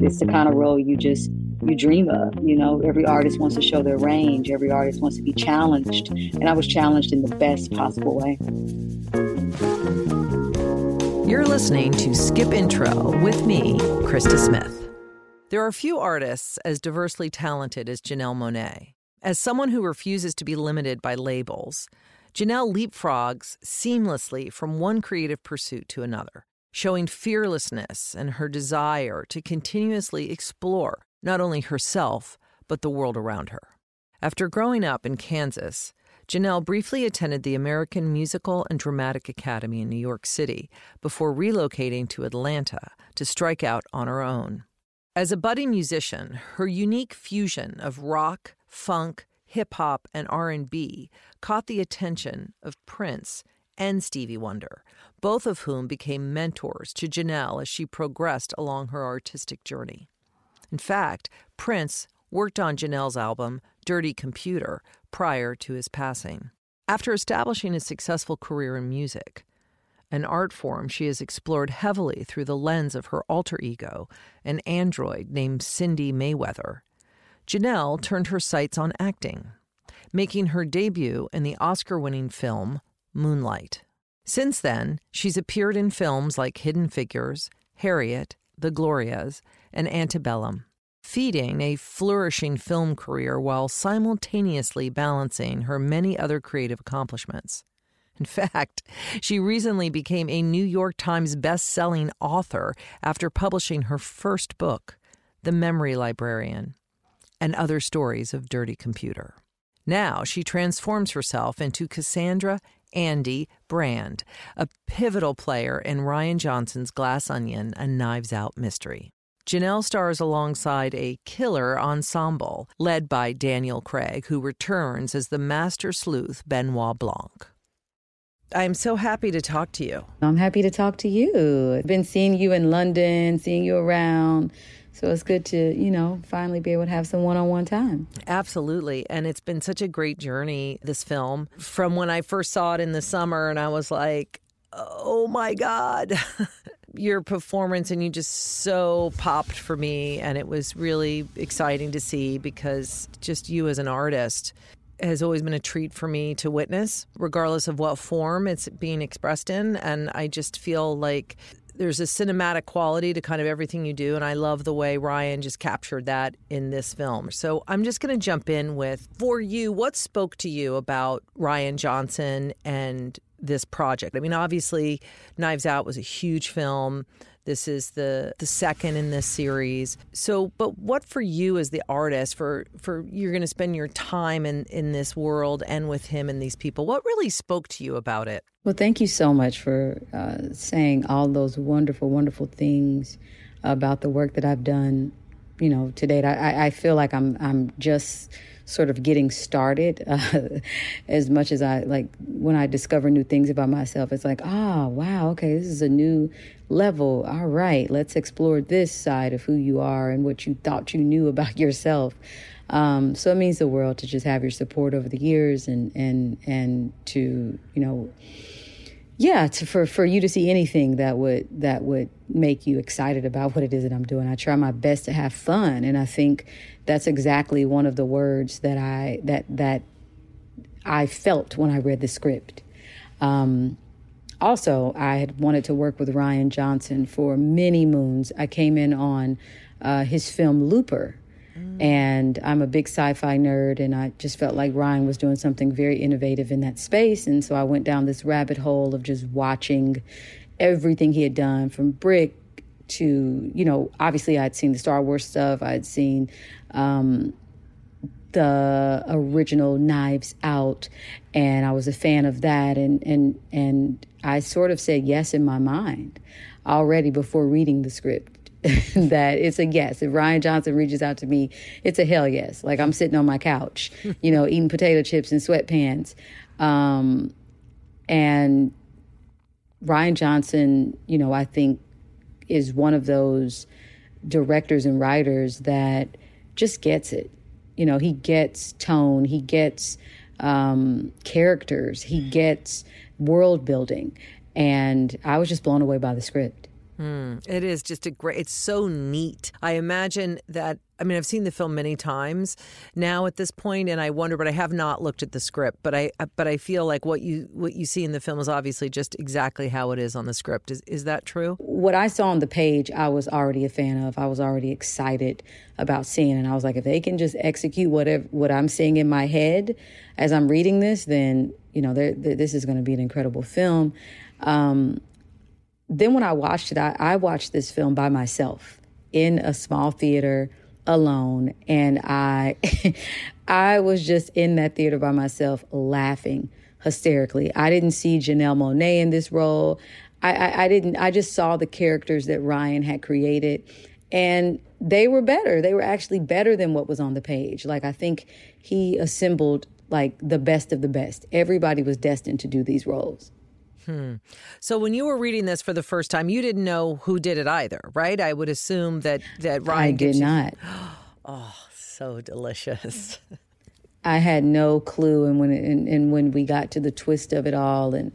It's the kind of role you just you dream of. You know, every artist wants to show their range. Every artist wants to be challenged, and I was challenged in the best possible way. You're listening to Skip Intro with me, Krista Smith. There are few artists as diversely talented as Janelle Monáe. As someone who refuses to be limited by labels, Janelle leapfrogs seamlessly from one creative pursuit to another, showing fearlessness and her desire to continuously explore not only herself, but the world around her. After growing up in Kansas, Janelle briefly attended the American Musical and Dramatic Academy in New York City before relocating to Atlanta to strike out on her own. As a budding musician, her unique fusion of rock, funk, hip hop, and R&B caught the attention of Prince and Stevie Wonder, both of whom became mentors to Janelle as she progressed along her artistic journey. In fact, Prince worked on Janelle's album Dirty Computer prior to his passing. After establishing a successful career in music, an art form she has explored heavily through the lens of her alter ego, an android named Cindi Mayweather, Janelle turned her sights on acting, making her debut in the Oscar winning film Moonlight. Since then, she's appeared in films like Hidden Figures, Harriet, The Glorias, and Antebellum feeding a flourishing film career while simultaneously balancing her many other creative accomplishments. In fact, she recently became a New York Times best-selling author after publishing her first book, The Memory Librarian, and other stories of Dirty Computer. Now she transforms herself into Cassandra Andi Brand, a pivotal player in Rian Johnson's Glass Onion and Knives Out mystery. Janelle stars alongside a killer ensemble led by Daniel Craig, who returns as the master sleuth Benoit Blanc. I'm so happy to talk to you. I'm happy to talk to you. I've been seeing you in London, seeing you around. So it's good to, you know, finally be able to have some one on one time. Absolutely. And it's been such a great journey, this film, from when I first saw it in the summer and I was like, oh my God. your performance and you just so popped for me and it was really exciting to see because just you as an artist has always been a treat for me to witness regardless of what form it's being expressed in and I just feel like there's a cinematic quality to kind of everything you do and I love the way Rian just captured that in this film. So I'm just going to jump in with for you what spoke to you about Rian Johnson and this project. I mean, obviously, Knives Out was a huge film. This is the the second in this series. So, but what for you as the artist, for for you're going to spend your time in in this world and with him and these people. What really spoke to you about it? Well, thank you so much for uh, saying all those wonderful, wonderful things about the work that I've done. You know, to date, I, I feel like I'm I'm just sort of getting started uh, as much as I like when I discover new things about myself. It's like, ah, oh, wow, okay, this is a new level. All right, let's explore this side of who you are and what you thought you knew about yourself. Um, so it means the world to just have your support over the years and and and to you know yeah to, for for you to see anything that would that would make you excited about what it is that I'm doing. I try my best to have fun, and I think that's exactly one of the words that I that that I felt when I read the script. Um, also, I had wanted to work with Rian Johnson for many moons. I came in on uh, his film Looper, and I'm a big sci fi nerd, and I just felt like Rian was doing something very innovative in that space. And so I went down this rabbit hole of just watching everything he had done from Brick to, you know, obviously I'd seen the Star Wars stuff, I'd seen um, the original Knives Out, and I was a fan of that. And, and, and I sort of said yes in my mind already before reading the script. that it's a yes. If Rian Johnson reaches out to me, it's a hell yes. Like I'm sitting on my couch, you know, eating potato chips and sweatpants. Um, and Rian Johnson, you know, I think is one of those directors and writers that just gets it. You know, he gets tone, he gets um, characters, he gets world building. And I was just blown away by the script. Mm, it is just a great, it's so neat. I imagine that, I mean, I've seen the film many times now at this point, and I wonder, but I have not looked at the script. But I, but I feel like what you what you see in the film is obviously just exactly how it is on the script. Is is that true? What I saw on the page, I was already a fan of. I was already excited about seeing, and I was like, if they can just execute whatever what I'm seeing in my head as I'm reading this, then you know, this is going to be an incredible film. Um, then when I watched it, I, I watched this film by myself in a small theater alone, and I I was just in that theater by myself laughing hysterically. I didn't see Janelle Monáe in this role. I, I, I didn't. I just saw the characters that Rian had created, and they were better. They were actually better than what was on the page. Like I think he assembled like the best of the best. Everybody was destined to do these roles. Hmm. So when you were reading this for the first time, you didn't know who did it either, right? I would assume that that Rian. I did you... not. Oh, so delicious. I had no clue, and when and, and, when we got to the twist of it all, and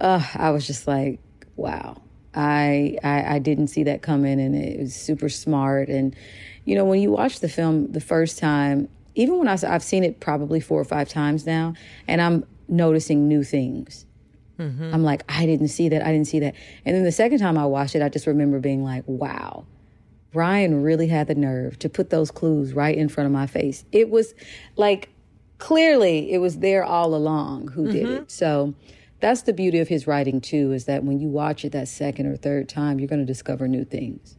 uh, I was just like, wow. I, I I didn't see that coming, and it was super smart. And you know, when you watch the film the first time, even when I, I've seen it probably four or five times now, and I'm noticing new things Mm-hmm. I'm like, I didn't see that. I didn't see that. And then the second time I watched it, I just remember being like, wow, Rian really had the nerve to put those clues right in front of my face. It was like, clearly, it was there all along who mm-hmm. did it. So that's the beauty of his writing, too, is that when you watch it that second or third time, you're going to discover new things.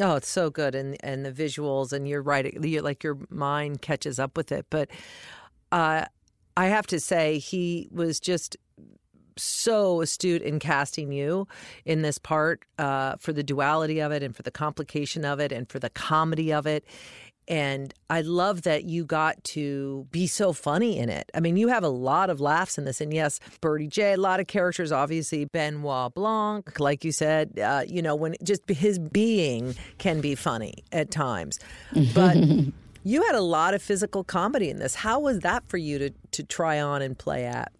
Oh, it's so good, and and the visuals, and you're right. You're, like your mind catches up with it. But uh, I have to say, he was just so astute in casting you in this part uh, for the duality of it and for the complication of it and for the comedy of it. And I love that you got to be so funny in it. I mean, you have a lot of laughs in this. And yes, Birdie Jay, a lot of characters, obviously, Benoit Blanc, like you said, uh, you know, when just his being can be funny at times. But you had a lot of physical comedy in this. How was that for you to, to try on and play at?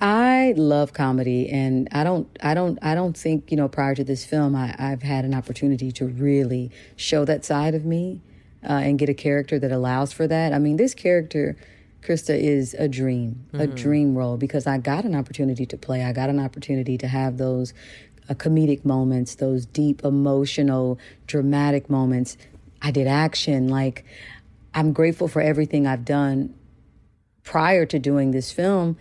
I love comedy, and I don't, I don't, I don't think you know. Prior to this film, I, have had an opportunity to really show that side of me uh, and get a character that allows for that. I mean, this character, Krista, is a dream, mm-hmm. a dream role because I got an opportunity to play. I got an opportunity to have those uh, comedic moments, those deep, emotional, dramatic moments. I did action. Like, I'm grateful for everything I've done prior to doing this film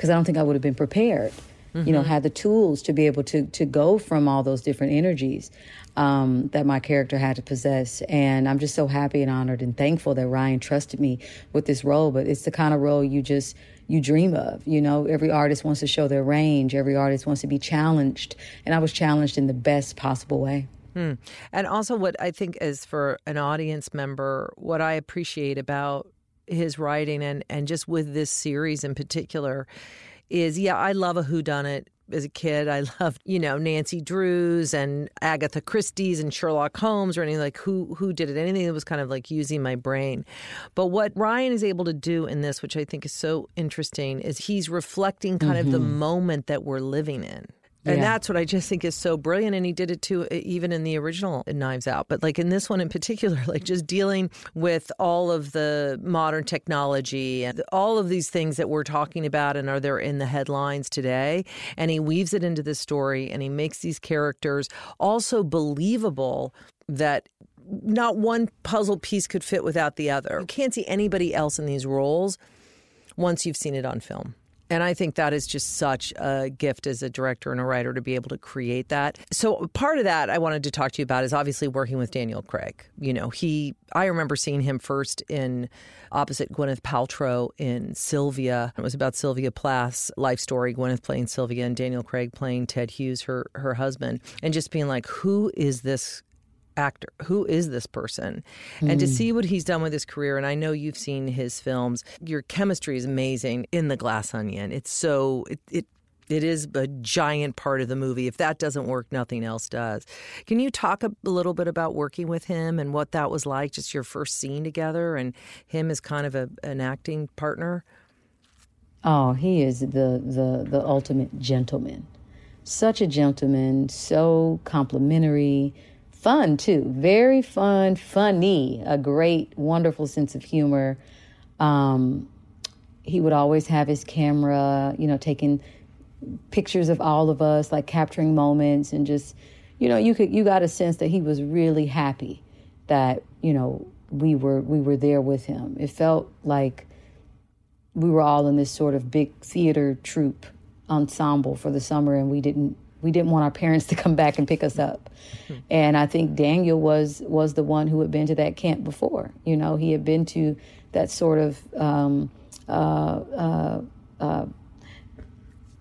because I don't think I would have been prepared. Mm-hmm. You know, mm-hmm. had the tools to be able to to go from all those different energies um, that my character had to possess. And I'm just so happy and honored and thankful that Rian trusted me with this role. But it's the kind of role you just you dream of. You know, every artist wants to show their range. Every artist wants to be challenged, and I was challenged in the best possible way. Hmm. And also, what I think is for an audience member, what I appreciate about his writing and and just with this series in particular is yeah, I love a whodunit as a kid. I loved, you know, Nancy Drews and Agatha Christie's and Sherlock Holmes or anything like who who did it, anything that was kind of like using my brain. But what Rian is able to do in this, which I think is so interesting, is he's reflecting kind mm-hmm. of the mm-hmm. moment that we're living in. And yeah. that's what I just think is so brilliant. And he did it too, even in the original Knives Out. But like in this one in particular, like just dealing with all of the modern technology and all of these things that we're talking about and are there in the headlines today. And he weaves it into the story and he makes these characters also believable that not one puzzle piece could fit without the other. You can't see anybody else in these roles once you've seen it on film. And I think that is just such a gift as a director and a writer to be able to create that. So part of that I wanted to talk to you about is obviously working with Daniel Craig. You know, he I remember seeing him first in opposite Gwyneth Paltrow in Sylvia. It was about Sylvia Plath's life story, Gwyneth playing Sylvia and Daniel Craig playing Ted Hughes, her her husband, and just being like, who is this actor. Who is this person? Mm. And to hmm. see what he's done with his career, and I know you've seen his films, your chemistry is amazing in The Glass Onion. It's so, it, it it is a giant part of the movie. If that doesn't work, nothing else does. Can you talk a little bit about working with him and what that was like, just your first scene together and him as kind of a, an acting partner? Oh, he is the the the ultimate gentleman. Such a gentleman, so complimentary, fun too. Very fun, funny, a great, wonderful sense of humor. Um, he would always have his camera, you know, taking pictures of all of us, like capturing moments and just, you know, you could you got a sense that he was really happy that, you know, we were we were there with him. It felt like we were all in this sort of big theater troupe ensemble for the summer and we didn't we didn't want our parents to come back and pick us up. And I think Daniel was was the one who had been to that camp before. You know, he had been to that sort of um, uh, uh, uh,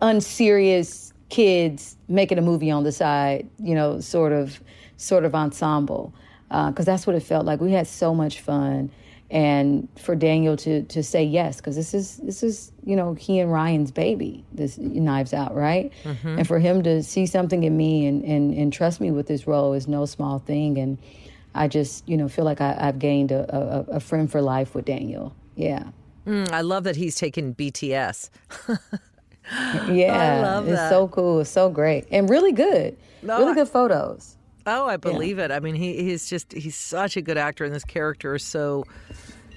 unserious kids making a movie on the side. You know, sort of sort of ensemble because uh, that's what it felt like. We had so much fun and for Daniel to to say yes because this is this is you know he and Rian's baby this Knives Out right? Mm-hmm. and for him to see something in me and, and and trust me with this role is no small thing. And I just you know feel like I, have gained a, a, a, friend for life with Daniel. Yeah. Mm, I love that he's taken BTS yeah I love it's so cool. It's so great. And really good. No, really good photos Oh, I believe yeah. it. I mean, he, he's just he's such a good actor, and this character is so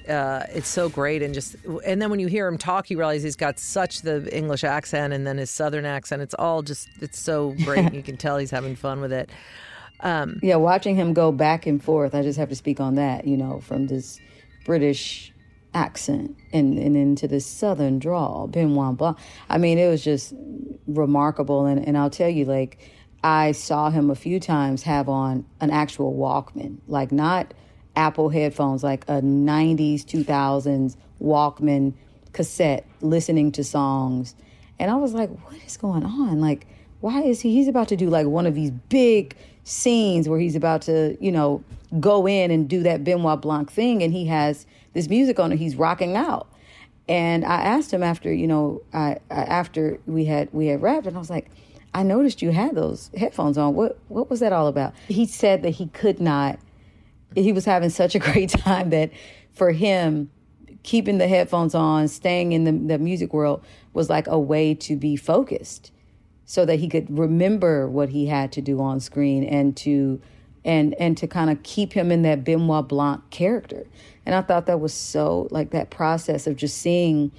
uh, it's so great. And just and then when you hear him talk, you realize he's got such the English accent and then his Southern accent. It's all just it's so great. you can tell he's having fun with it. Um, yeah, watching him go back and forth. I just have to speak on that. You know, from this British accent and, and into this southern drawl, Benoit Blanc. I mean, it was just remarkable. And, and I'll tell you, like, I saw him a few times have on an actual Walkman, like not Apple headphones, like a 90s, 2000s Walkman cassette, listening to songs. And I was like, what is going on? Like, why is he? He's about to do like one of these big scenes where he's about to, you know, go in and do that Benoit Blanc thing. And he has this music on and he's rocking out. And I asked him after, you know, I, I after we had we had wrapped, and I was like, I noticed you had those headphones on. What what was that all about? He said that he could not. He was having such a great time that for him, keeping the headphones on, staying in the, the music world was like a way to be focused, so that he could remember what he had to do on screen and to and and to kind of keep him in that Benoit Blanc character. And I thought that was so like that process of just seeing,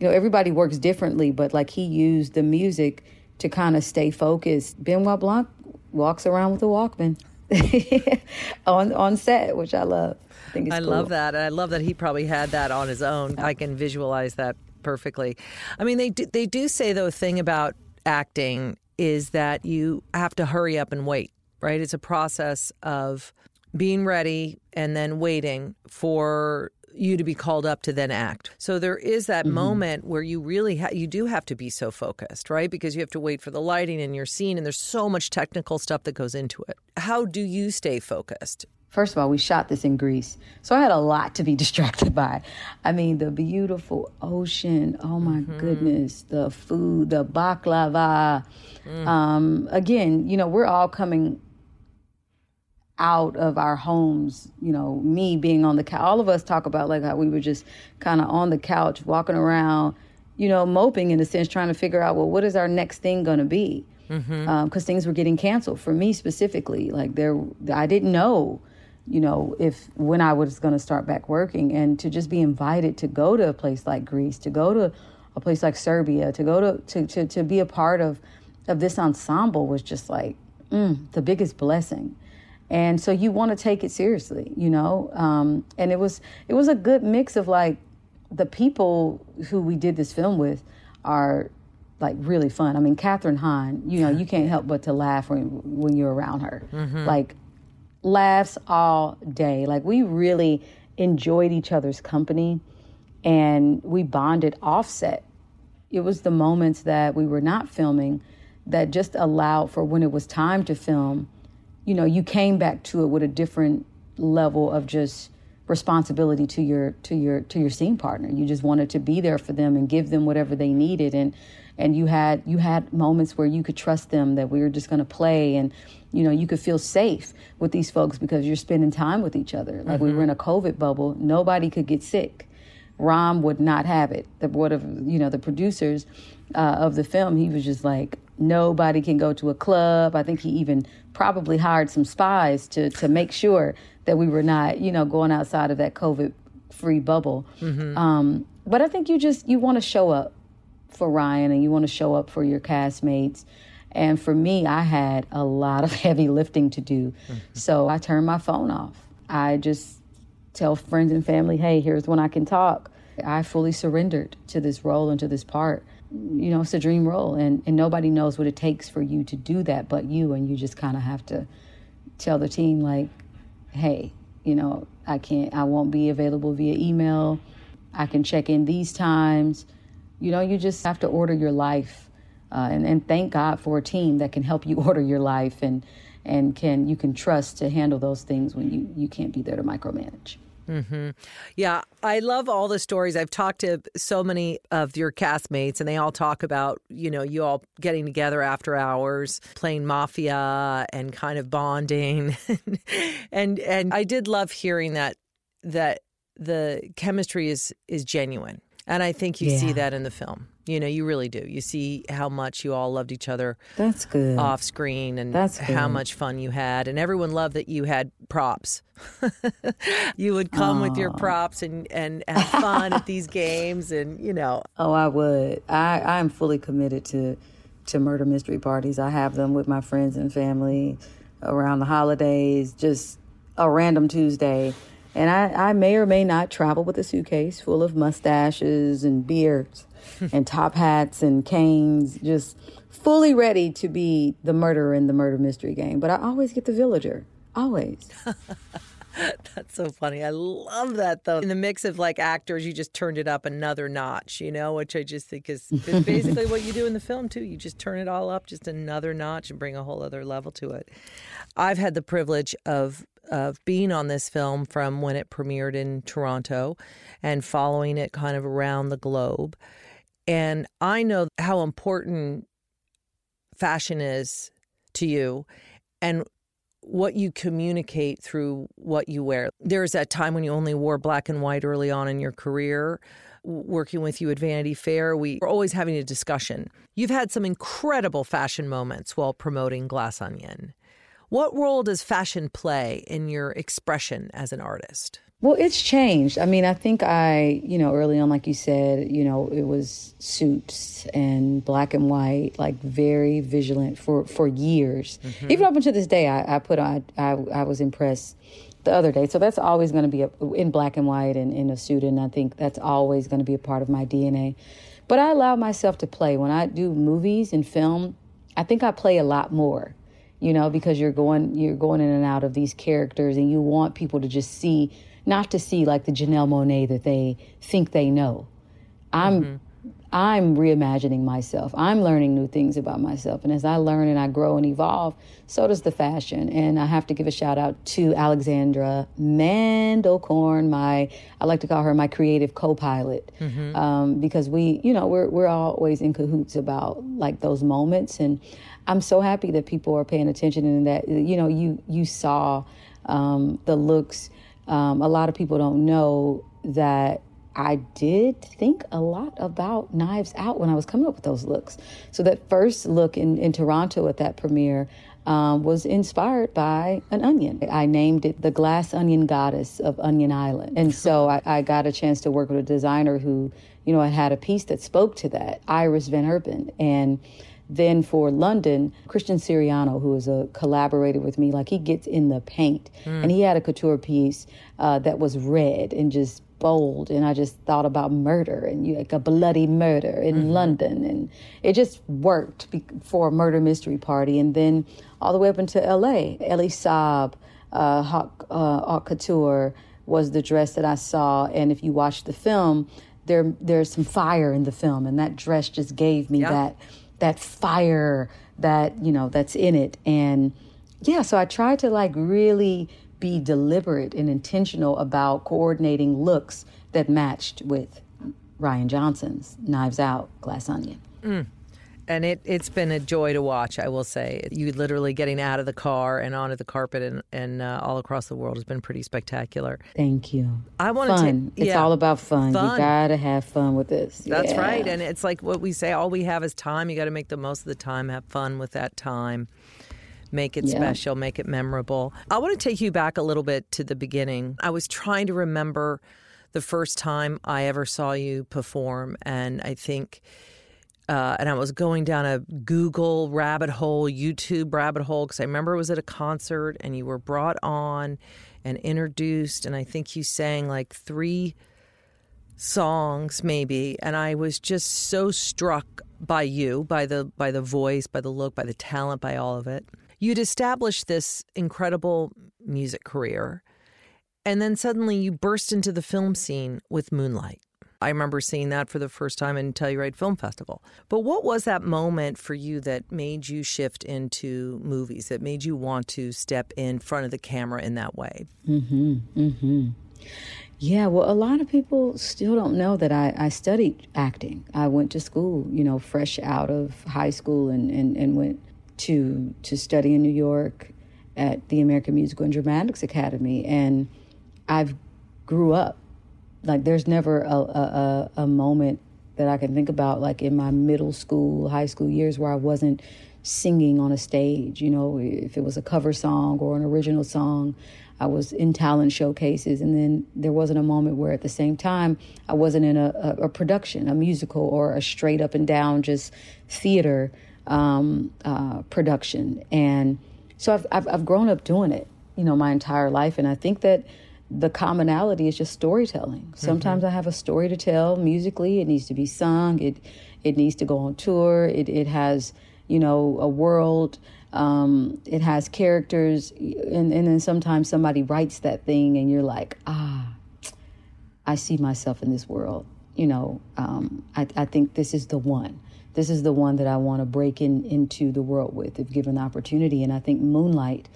you know, everybody works differently, but like he used the music to kind of stay focused. Benoit Blanc walks around with a Walkman on on set, which I love. I think I cool. love that. And I love that he probably had that on his own. I can visualize that perfectly. I mean, they do, they do say though thing about acting is that you have to hurry up and wait. Right? It's a process of being ready and then waiting for you to be called up to then act. So there is that mm-hmm. moment where you really ha- you do have to be so focused, right? Because you have to wait for the lighting in your scene and there's so much technical stuff that goes into it. How do you stay focused? First of all, we shot this in Greece. So I had a lot to be distracted by. I mean, the beautiful ocean. Oh my mm-hmm. goodness. The food, the baklava. Mm. Um, again, you know, we're all coming out of our homes, you know, me being on the couch. All of us talk about like how we were just kind of on the couch, walking around, you know, moping in a sense, trying to figure out, well, what is our next thing going to be? Because mm-hmm. um, things were getting canceled for me specifically. Like there, I didn't know, you know, if when I was going to start back working, and to just be invited to go to a place like Greece, to go to a place like Serbia, to go to to to, to be a part of of this ensemble was just like mm, the biggest blessing and so you want to take it seriously you know? Um, and it was it was a good mix of like the people who we did this film with are like really fun. I mean kathryn hahn you know you can't help but to laugh when, when you're around her. Mm-hmm. like laughs all day. Like we really enjoyed each other's company and we bonded offset. It was the moments that we were not filming that just allowed for when it was time to film you know, you came back to it with a different level of just responsibility to your to your to your scene partner. You just wanted to be there for them and give them whatever they needed and and you had you had moments where you could trust them that we were just going to play and you know you could feel safe with these folks because you're spending time with each other like mm-hmm. we were in a covid bubble nobody could get sick Ram would not have it. The board of you know the producers uh, of the film, he was just like nobody can go to a club. I think he even probably hired some spies to to make sure that we were not you know going outside of that COVID free bubble. Mm-hmm. Um, but I think you just you want to show up for Rian and you want to show up for your castmates. And for me, I had a lot of heavy lifting to do. Mm-hmm. So I turned my phone off. I just tell friends and family, hey, here's when I can talk. I fully surrendered to this role and to this part. You know, it's a dream role, and, and nobody knows what it takes for you to do that but you. And you just kind of have to tell the team, like, hey, you know, I can't, I won't be available via email. I can check in these times. You know, you just have to order your life. Uh, and, and thank God for a team that can help you order your life and and can you can trust to handle those things when you you can't be there to micromanage. Mm-hmm. Yeah, I love all the stories. I've talked to so many of your castmates, and they all talk about you know you all getting together after hours, playing mafia, and kind of bonding, and and I did love hearing that that the chemistry is is genuine, and I think you yeah. see that in the film. You know, you really do. You see how much you all loved each other. That's good. Off screen and That's how much fun you had. And everyone loved that you had props. you would come Aww. with your props and, and have fun at these games and, you know. Oh, I would. I, I'm fully committed to to murder mystery parties. I have them with my friends and family around the holidays, just a random Tuesday. And I, I may or may not travel with a suitcase full of mustaches and beards and top hats and canes, just fully ready to be the murderer in the murder mystery game. But I always get the villager. Always. That's so funny. I love that though. In the mix of like actors, you just turned it up another notch, you know, which I just think is, is basically what you do in the film too. You just turn it all up just another notch and bring a whole other level to it. I've had the privilege of of being on this film from when it premiered in Toronto and following it kind of around the globe. And I know how important fashion is to you and what you communicate through what you wear. There's that time when you only wore black and white early on in your career. Working with you at Vanity Fair, we were always having a discussion. You've had some incredible fashion moments while promoting Glass Onion. What role does fashion play in your expression as an artist? Well, it's changed. I mean, I think I, you know, early on, like you said, you know, it was suits and black and white, like very vigilant for for years. Mm-hmm. Even up until this day, I, I put on, I, I was impressed the other day. So that's always going to be a, in black and white and in a suit, and I think that's always going to be a part of my DNA. But I allow myself to play when I do movies and film. I think I play a lot more you know because you're going you're going in and out of these characters and you want people to just see not to see like the Janelle Monáe that they think they know. I'm mm-hmm. I'm reimagining myself. I'm learning new things about myself. And as I learn and I grow and evolve, so does the fashion. And I have to give a shout out to Alexandra Mandelkorn, my I like to call her my creative co-pilot. Mm-hmm. Um, because we, you know, we're we're always in cahoots about like those moments. And I'm so happy that people are paying attention and that you know, you you saw um, the looks um, a lot of people don't know that I did think a lot about Knives Out when I was coming up with those looks. So that first look in, in Toronto at that premiere um, was inspired by an onion. I named it the Glass Onion Goddess of Onion Island. And so I, I got a chance to work with a designer who, you know, had a piece that spoke to that, Iris Van Herpen. And then for London, Christian Siriano, who is a collaborator with me, like he gets in the paint, mm. and he had a couture piece uh, that was red and just bold, and I just thought about murder and you, like a bloody murder in mm-hmm. London, and it just worked for a murder mystery party, and then all the way up into L.A. Elie Saab, uh, uh, Couture was the dress that I saw, and if you watch the film, there there's some fire in the film, and that dress just gave me that that fire that you know that's in it and yeah so i tried to like really be deliberate and intentional about coordinating looks that matched with rian johnson's knives out glass onion mm. And it it's been a joy to watch. I will say, you literally getting out of the car and onto the carpet and and uh, all across the world has been pretty spectacular. Thank you. I want fun. to. it's all about fun. Fun. You gotta have fun with this. That's Yeah. right, and it's like what we say: all we have is time. You got to make the most of the time. Have fun with that time. Make it Yeah. special. Make it memorable. I want to take you back a little bit to the beginning. I was trying to remember the first time I ever saw you perform, and I think. Uh, and I was going down a Google rabbit hole, YouTube rabbit hole, because I remember it was at a concert and you were brought on and introduced. And I think you sang like three songs maybe and i was just so struck by you by the by the voice by the look by the talent by all of it you'd established this incredible music career and then suddenly you burst into the film scene with moonlight i remember seeing that for the first time in telluride film festival but what was that moment for you that made you shift into movies that made you want to step in front of the camera in that way Mm-hmm. Mm-hmm. Yeah, well, a lot of people still don't know that I, I studied acting. I went to school, you know, fresh out of high school and, and, and went to to study in New York at the American Musical and Dramatics Academy. And I've grew up. Like, there's never a, a, a, moment that I can think about, like in my middle school, high school years, where I wasn't singing on a stage. You know, if it was a cover song or an original song, I was in talent showcases. And then there wasn't a moment where at the same time I wasn't in a, a, a production, a musical, or a straight up and down just theater um, uh, production. And so I've, I've, I've grown up doing it, you know, my entire life. And I think that the commonality is just storytelling. Sometimes I have a story to tell musically. It needs to be sung. It it needs to go on tour. It it has you know a world. Um, it has characters, and and then sometimes somebody writes that thing, and you're like, ah, I see myself in this world. You know, um, I I think this is the one. This is the one that I want to break in into the world with if given the opportunity. And I think Moonlight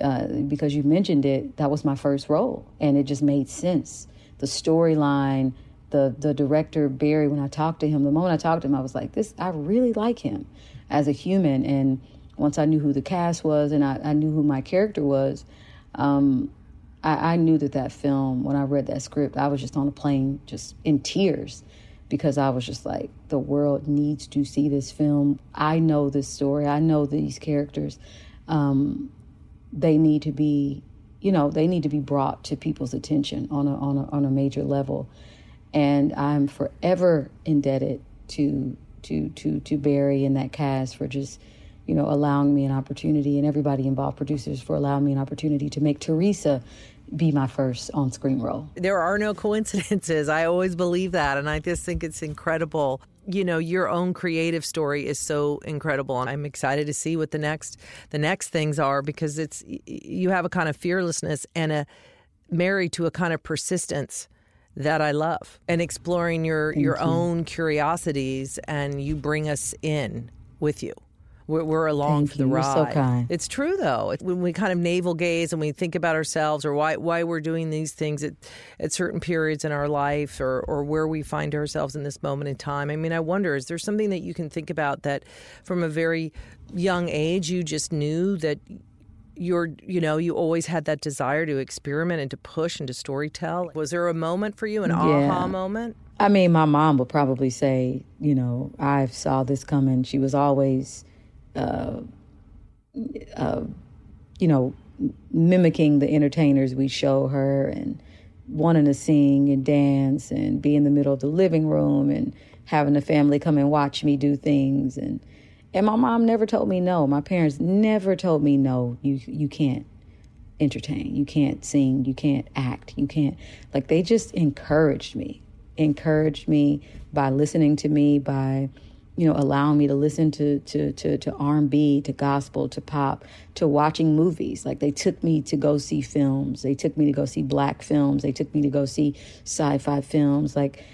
uh, because you mentioned it, that was my first role, and it just made sense. The storyline, the the director Barry. When I talked to him, the moment I talked to him, I was like, "This, I really like him as a human." And once I knew who the cast was, and I, I knew who my character was, um, I, I knew that that film. When I read that script, I was just on a plane, just in tears, because I was just like, the world needs to see this film. I know this story. I know these characters. Um, they need to be you know they need to be brought to people's attention on a on a on a major level. And i'm forever indebted to to to to barry and that cast for just you know allowing me an opportunity and everybody involved producers for allowing me an opportunity to make teresa be my first on screen role there are no coincidences. I always believe that. And I just think it's incredible. You know, your own creative story is so incredible. And I'm excited to see what the next the next things are because it's you have a kind of fearlessness and a married to a kind of persistence that I love. And exploring your your own curiosities and you bring us in with you. We're, we're along Thank for the you. You're ride. so kind. It's true though. When we kind of navel gaze and we think about ourselves or why why we're doing these things at, at certain periods in our life or or where we find ourselves in this moment in time. I mean, I wonder is there something that you can think about that from a very young age you just knew that you're you know you always had that desire to experiment and to push and to storytell. Was there a moment for you an aha moment? I mean, my mom would probably say, you know, I saw this coming. She was always, uh, uh, you know, mimicking the entertainers we show her and wanting to sing and dance and be in the middle of the living room and having the family come and watch me do things and and my mom never told me no. My parents never told me no. You you can't entertain. You can't sing. You can't act. You can't like they just encouraged me. Encouraged me by listening to me by you know allowing me to listen to to to to R&B, to gospel, to pop, to watching movies. Like they took me to go see films. They took me to go see black films. They took me to go see sci-fi films. Like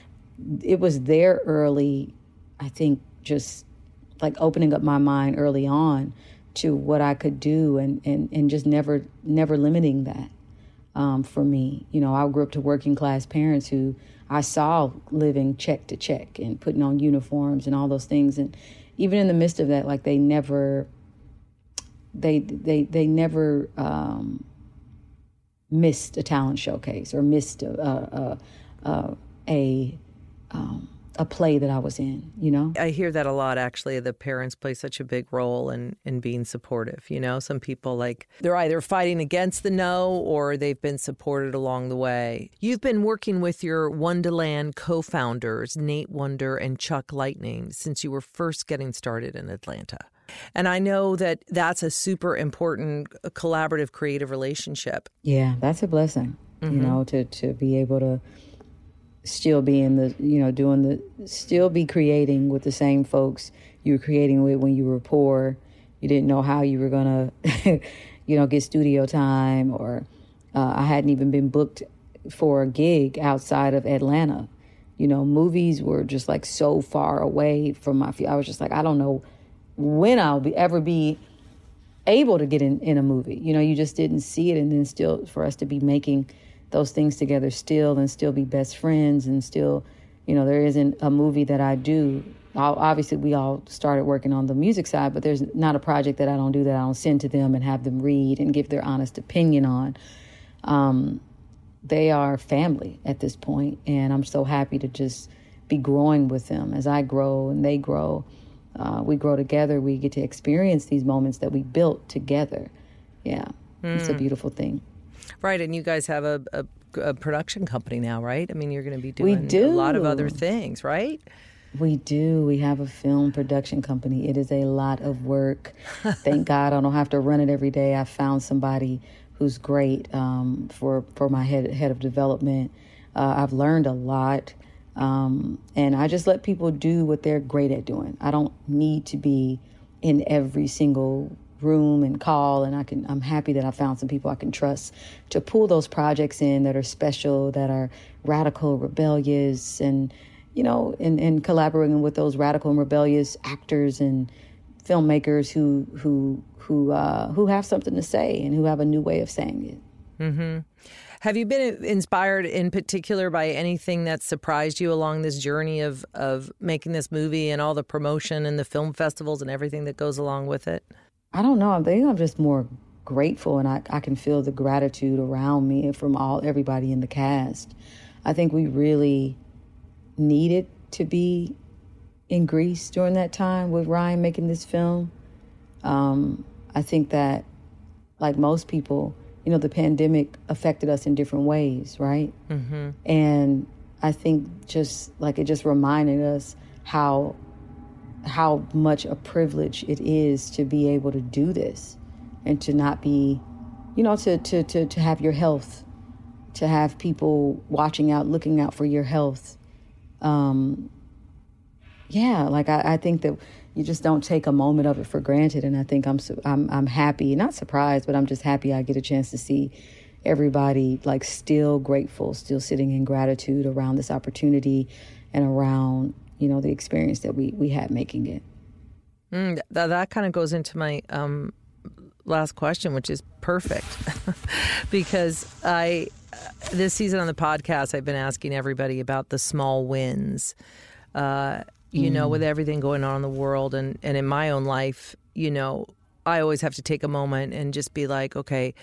it was there early, I think just like opening up my mind early on to what I could do and, and, and just never never limiting that um, for me. You know, I grew up to working class parents who I saw living check to check and putting on uniforms and all those things. And even in the midst of that, like they never, they they they never um, missed a talent showcase or missed a a a, a um, a play that I was in, you know? I hear that a lot actually. The parents play such a big role in in being supportive, you know? Some people like they're either fighting against the no or they've been supported along the way. You've been working with your Wonderland co-founders, Nate Wonder and Chuck Lightning, since you were first getting started in Atlanta. And I know that that's a super important uh, collaborative creative relationship. Yeah, that's a blessing. Mm-hmm. You know, to to be able to still be in the you know doing the still be creating with the same folks you were creating with when you were poor. You didn't know how you were gonna you know get studio time or uh, i hadn't even been booked for a gig outside of atlanta. You know movies were just like so far away from my i was just like i don't know when i'll be ever be able to get in, in a movie. You know you just didn't see it and then still for us to be making those things together still and still be best friends and still, you know, there isn't a movie that I do. I'll, obviously, we all started working on the music side, but there's not a project that I don't do that I don't send to them and have them read and give their honest opinion on. Um, they are family at this point, and I'm so happy to just be growing with them as I grow and they grow. Uh, we grow together. We get to experience these moments that we built together. Yeah, mm. it's a hmm. beautiful thing. Right, and you guys have a, a, a production company now, right? I mean, you're going to be doing we do. a lot of other things, right? We do. We have a film production company. It is a lot of work. Thank God I don't have to run it every day. I found somebody who's great um, for for my head head of development. Uh, I've learned a lot, um, and I just let people do what they're great at doing. I don't need to be in every single room and call and I can I'm happy that I found some people I can trust to pull those projects in that are special, that are radical, rebellious and you know, and, and collaborating with those radical and rebellious actors and filmmakers who who who uh, who have something to say and who have a new way of saying it. Mm-hmm. Have you been inspired in particular by anything that surprised you along this journey of of making this movie and all the promotion and the film festivals and everything that goes along with it? I don't know. I think I'm just more grateful, and I, I can feel the gratitude around me from all everybody in the cast. I think we really needed to be in Greece during that time with Rian making this film. Um, I think that, like most people, you know, the pandemic affected us in different ways, right? Mm-hmm. And I think just like it just reminded us how how much a privilege it is to be able to do this and to not be, you know, to, to, to, to have your health, to have people watching out, looking out for your health. Um, yeah, like I, I think that you just don't take a moment of it for granted. And I think I'm, I'm, I'm happy, not surprised, but I'm just happy I get a chance to see everybody like still grateful, still sitting in gratitude around this opportunity and around you know the experience that we we had making it. Mm, that that kind of goes into my um, last question, which is perfect, because I this season on the podcast I've been asking everybody about the small wins. Uh, you mm. know, with everything going on in the world and and in my own life, you know, I always have to take a moment and just be like, okay,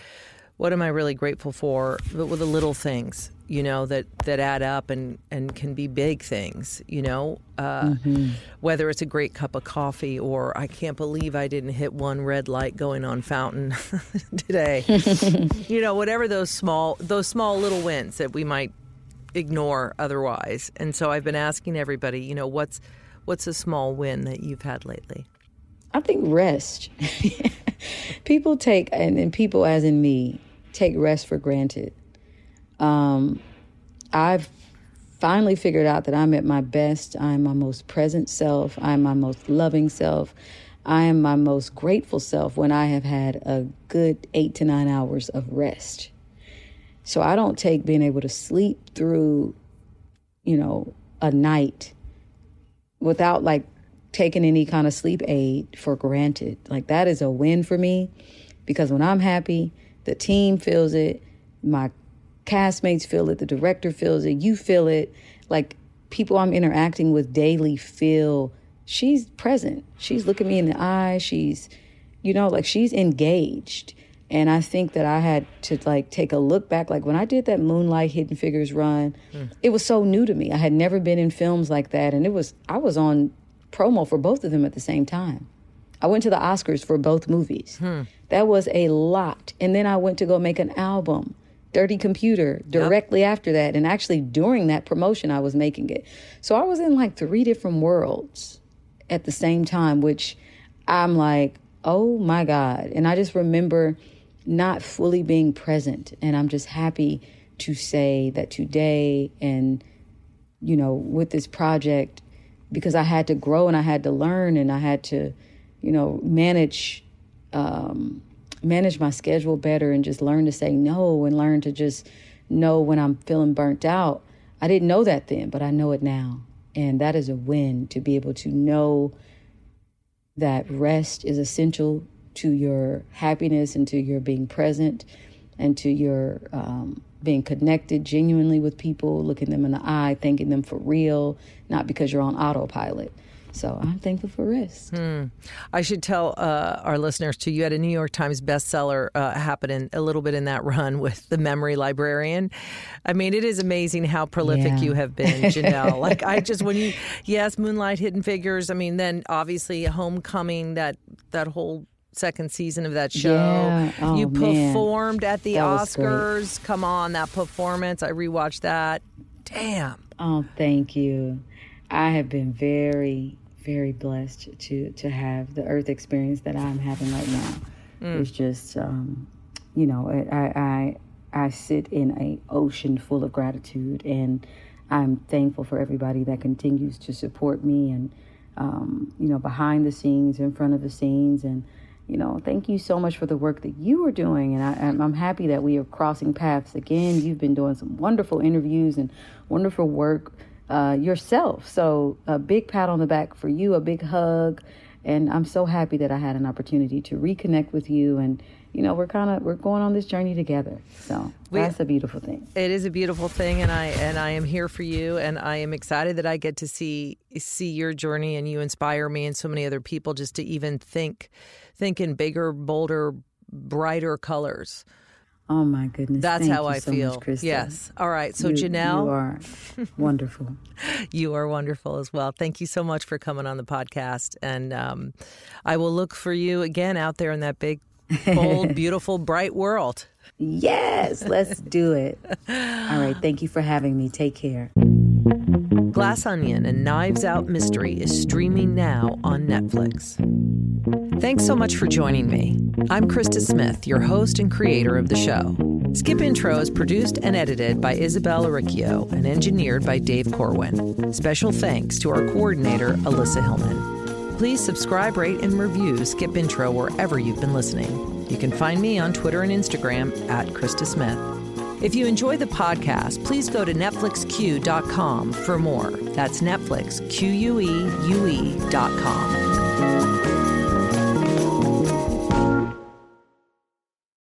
what am I really grateful for? But With the little things, you know, that, that add up and, and can be big things, you know, uh, mm-hmm. whether it's a great cup of coffee or I can't believe I didn't hit one red light going on Fountain today. you know, whatever those small, those small little wins that we might ignore otherwise. And so I've been asking everybody, you know, what's, what's a small win that you've had lately? I think rest. people take, and, and people as in me, take rest for granted. Um, I've finally figured out that I'm at my best. I'm my most present self. I'm my most loving self. I am my most grateful self when I have had a good eight to nine hours of rest. So I don't take being able to sleep through, you know, a night without like taking any kind of sleep aid for granted. Like that is a win for me because when I'm happy, the team feels it, my castmates feel it, the director feels it, you feel it. Like people I'm interacting with daily feel she's present. She's looking me in the eye. She's, you know, like she's engaged. And I think that I had to like take a look back. Like when I did that Moonlight Hidden Figures run, mm. it was so new to me. I had never been in films like that. And it was, I was on promo for both of them at the same time. I went to the Oscars for both movies. Hmm. That was a lot. And then I went to go make an album, Dirty Computer, directly yep. after that. And actually, during that promotion, I was making it. So I was in like three different worlds at the same time, which I'm like, oh my God. And I just remember not fully being present. And I'm just happy to say that today and, you know, with this project, because I had to grow and I had to learn and I had to, you know, manage, um, manage my schedule better and just learn to say no and learn to just know when I'm feeling burnt out. I didn't know that then, but I know it now. And that is a win to be able to know that rest is essential to your happiness and to your being present and to your um, being connected genuinely with people, looking them in the eye, thanking them for real, not because you're on autopilot. So I'm thankful for rest. Hmm. I should tell uh, our listeners too. You had a New York Times bestseller uh, happen in, a little bit in that run with the Memory Librarian. I mean, it is amazing how prolific yeah. you have been, Janelle. like I just when you yes, Moonlight, Hidden Figures. I mean, then obviously Homecoming. That that whole second season of that show. Yeah. Oh, you performed man. at the that Oscars. Come on, that performance. I rewatched that. Damn. Oh, thank you. I have been very, very blessed to to have the Earth experience that I'm having right now. Mm. It's just, um, you know, I, I I sit in a ocean full of gratitude, and I'm thankful for everybody that continues to support me and. Um, you know, behind the scenes, in front of the scenes, and you know, thank you so much for the work that you are doing. And I, am happy that we are crossing paths again. You've been doing some wonderful interviews and wonderful work uh, yourself. So, a big pat on the back for you, a big hug. And I'm so happy that I had an opportunity to reconnect with you and you know we're kind of we're going on this journey together so we, that's a beautiful thing it is a beautiful thing and i and i am here for you and i am excited that i get to see see your journey and you inspire me and so many other people just to even think think in bigger bolder brighter colors Oh my goodness! That's Thank how I so feel. Much, yes. All right. So you, Janelle, you are wonderful. you are wonderful as well. Thank you so much for coming on the podcast, and um, I will look for you again out there in that big, bold, beautiful, bright world. Yes, let's do it. All right. Thank you for having me. Take care. Glass Onion and Knives Out Mystery is streaming now on Netflix. Thanks so much for joining me. I'm Krista Smith, your host and creator of the show. Skip Intro is produced and edited by Isabel Riccio and engineered by Dave Corwin. Special thanks to our coordinator, Alyssa Hillman. Please subscribe, rate, and review Skip Intro wherever you've been listening. You can find me on Twitter and Instagram at Krista Smith. If you enjoy the podcast, please go to NetflixQueue.com for more. That's Netflix, Q U E U E.com.